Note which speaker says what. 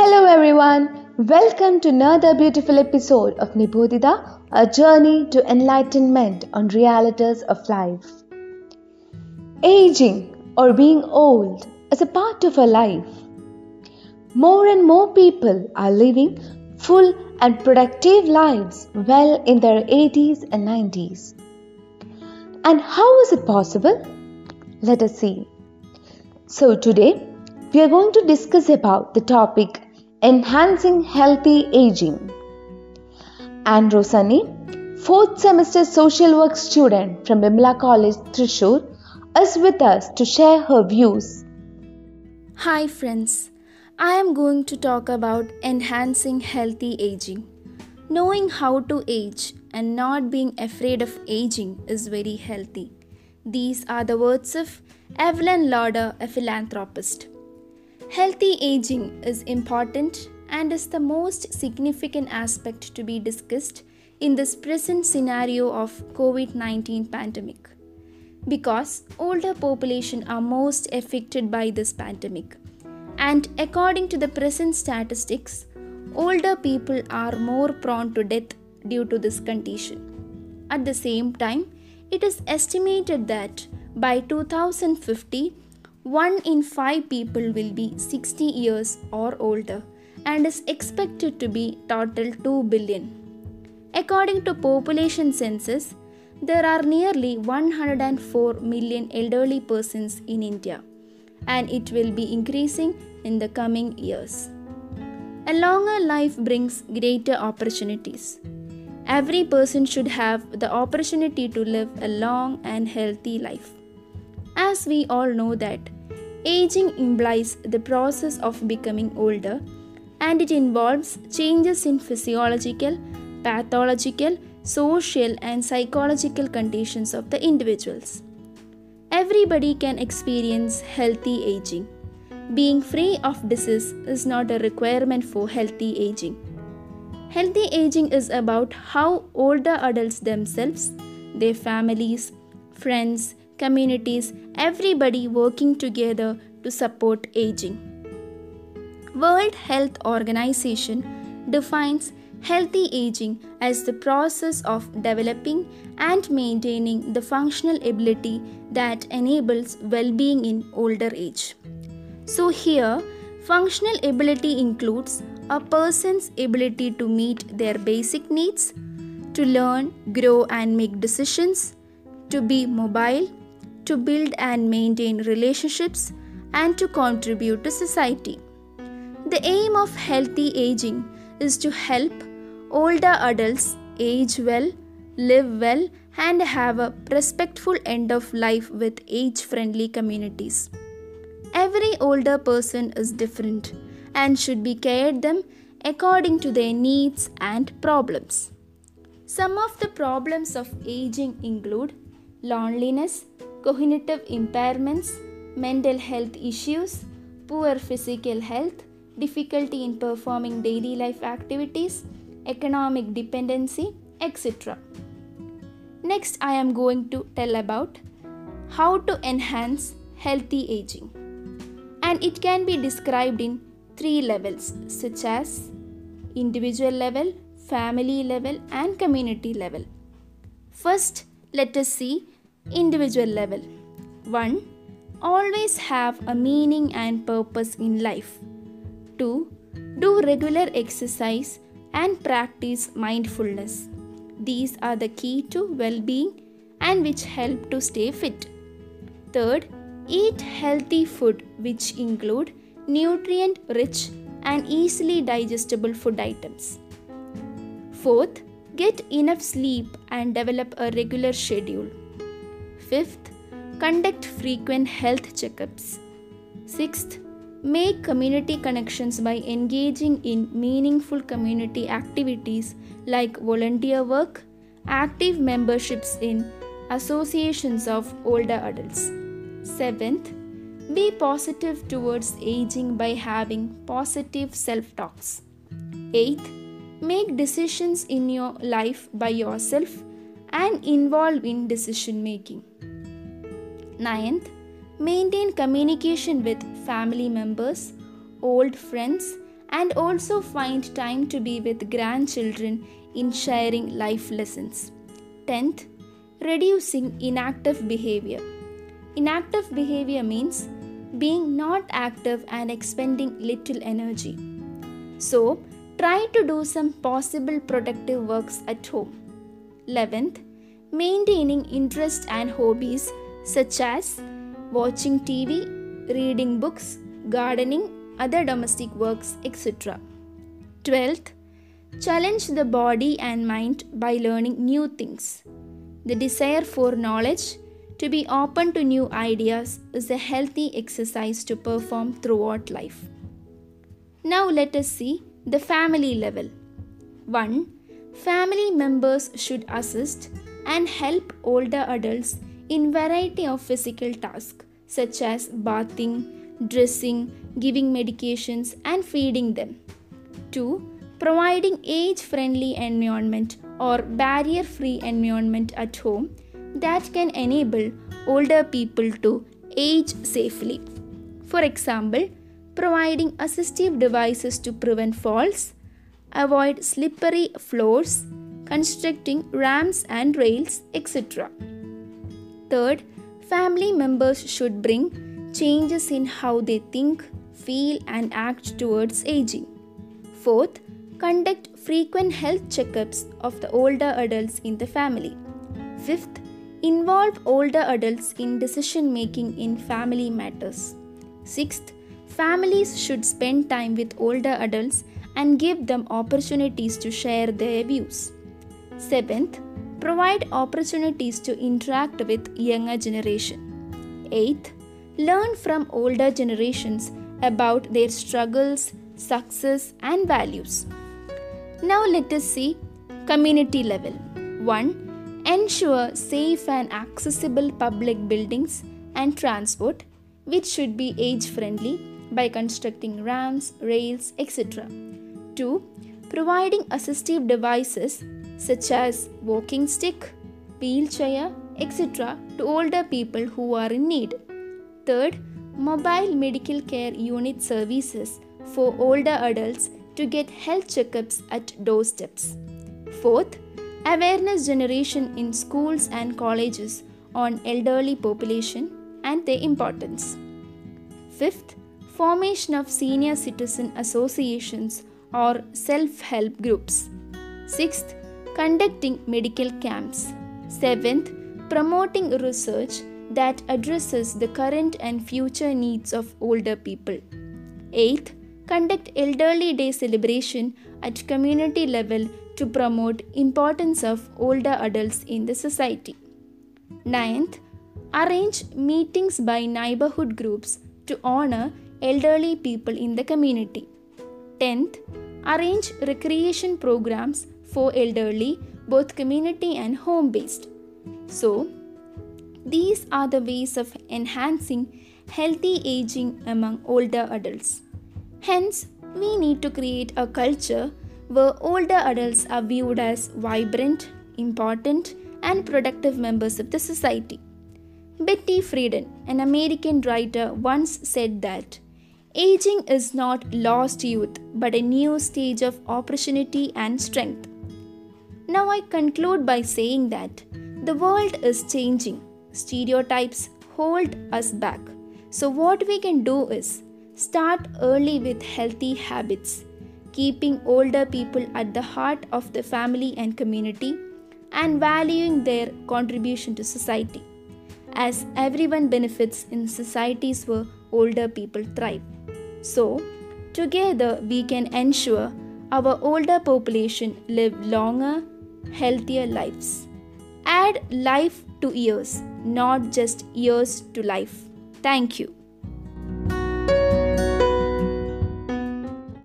Speaker 1: Hello everyone, welcome to another beautiful episode of Nibodhida, a journey to enlightenment on realities of life. Aging or being old is a part of our life. More and more people are living full and productive lives well in their 80s and 90s. And how is it possible? Let us see. So today we are going to discuss about the topic enhancing healthy aging. And Rosani, fourth semester social work student from Vimala College, Thrissur, is with us to share her views.
Speaker 2: Hi friends, I am going to talk about enhancing healthy aging. Knowing how to age and not being afraid of aging is very healthy. These are the words of Evelyn Lauder, a philanthropist. Healthy aging is important and is the most significant aspect to be discussed in this present scenario of COVID-19 pandemic. Because older population are most affected by this pandemic. And according to the present statistics older people are more prone to death due to this condition. At the same time it is estimated that by 2050 1 in 5 people will be 60 years or older and is expected to be total 2 billion. According to population census, there are nearly 104 million elderly persons in India and it will be increasing in the coming years. A longer life brings greater opportunities. Every person should have the opportunity to live a long and healthy life. As we all know that aging implies the process of becoming older and it involves changes in physiological, pathological, social and psychological conditions of the individuals. Everybody can experience healthy aging. Being free of disease is not a requirement for healthy aging. Healthy aging is about how older adults themselves, their families, friends, communities, everybody working together to support aging. World Health Organization defines healthy aging as the process of developing and maintaining the functional ability that enables well-being in older age. So here, functional ability includes a person's ability to meet their basic needs, to learn, grow and make decisions, to be mobile, to build and maintain relationships, and to contribute to society. The aim of healthy aging is to help older adults age well, live well, and have a respectful end of life with age friendly communities. Every older person is different and should be cared them according to their needs and problems. Some of the problems of aging include loneliness, cognitive impairments, mental health issues, poor physical health, difficulty in performing daily life activities, economic dependency, etc. Next, I am going to tell about how to enhance healthy aging. And it can be described in three levels, such as individual level, family level, and community level. First, let us see individual level. 1. Always have a meaning and purpose in life. 2. Do regular exercise and practice mindfulness. These are the key to well being and which help to stay fit. Third, eat healthy food which include nutrient rich and easily digestible food items. Fourth, get enough sleep and develop a regular schedule. Fifth, conduct frequent health checkups. Sixth, make community connections by engaging in meaningful community activities like volunteer work, active memberships in associations of older adults. Seventh, be positive towards aging by having positive self talks. Eighth, make decisions in your life by yourself and involve in decision making. Ninth, maintain communication with family members, old friends, and also find time to be with grandchildren in sharing life lessons. 10th, reducing inactive behavior. Inactive behavior means being not active and expending little energy. So, try to do some possible productive works at home. 11th, maintaining interest and hobbies such as watching TV, reading books, gardening, other domestic works, etc. 12th, challenge the body and mind by learning new things. The desire for knowledge, to be open to new ideas, is a healthy exercise to perform throughout life. Now let us see the family level. 1. Family members should assist and help older adults in variety of physical tasks such as bathing, dressing, giving medications, and feeding them. 2. Providing age friendly environment or barrier free environment at home that can enable older people to age safely. For example, providing assistive devices to prevent falls, avoid slippery floors, constructing ramps and rails, etc. Third, family members should bring changes in how they think, feel, and act towards aging. Fourth, conduct frequent health checkups of the older adults in the family. Fifth, involve older adults in decision making in family matters. Sixth, families should spend time with older adults and give them opportunities to share their views. Seventh, provide opportunities to interact with younger generation. Eighth, learn from older generations about their struggles, success, and values. Now let us see community level. 1. Ensure safe and accessible public buildings and transport which should be age friendly by constructing ramps, rails, etc. 2. Providing assistive devices such as walking stick, wheelchair, etc. to older people who are in need. Third, mobile medical care unit services for older adults to get health checkups at doorsteps. Fourth, awareness generation in schools and colleges on elderly population and their importance. Fifth, formation of senior citizen associations or self help groups. Sixth, conducting medical camps. Seventh, promoting research that addresses the current and future needs of older people. Eighth, conduct elderly day celebration at community level to promote importance of older adults in the society. Ninth, arrange meetings by neighborhood groups to honor elderly people in the community. 10th, arrange recreation programs for elderly, both community and home based. So, these are the ways of enhancing healthy aging among older adults. Hence, we need to create a culture where older adults are viewed as vibrant, important, and productive members of the society. Betty Friedan, an American writer, once said that aging is not lost youth but a new stage of opportunity and strength. Now, I conclude by saying that the world is changing stereotypes hold us back. So, what we can do is start early with healthy habits, keeping older people at the heart of the family and community, and valuing their contribution to society, as everyone benefits in societies where older people thrive. So, together we can ensure our older population live longer, healthier lives. Add life to years, not just years to life. Thank you.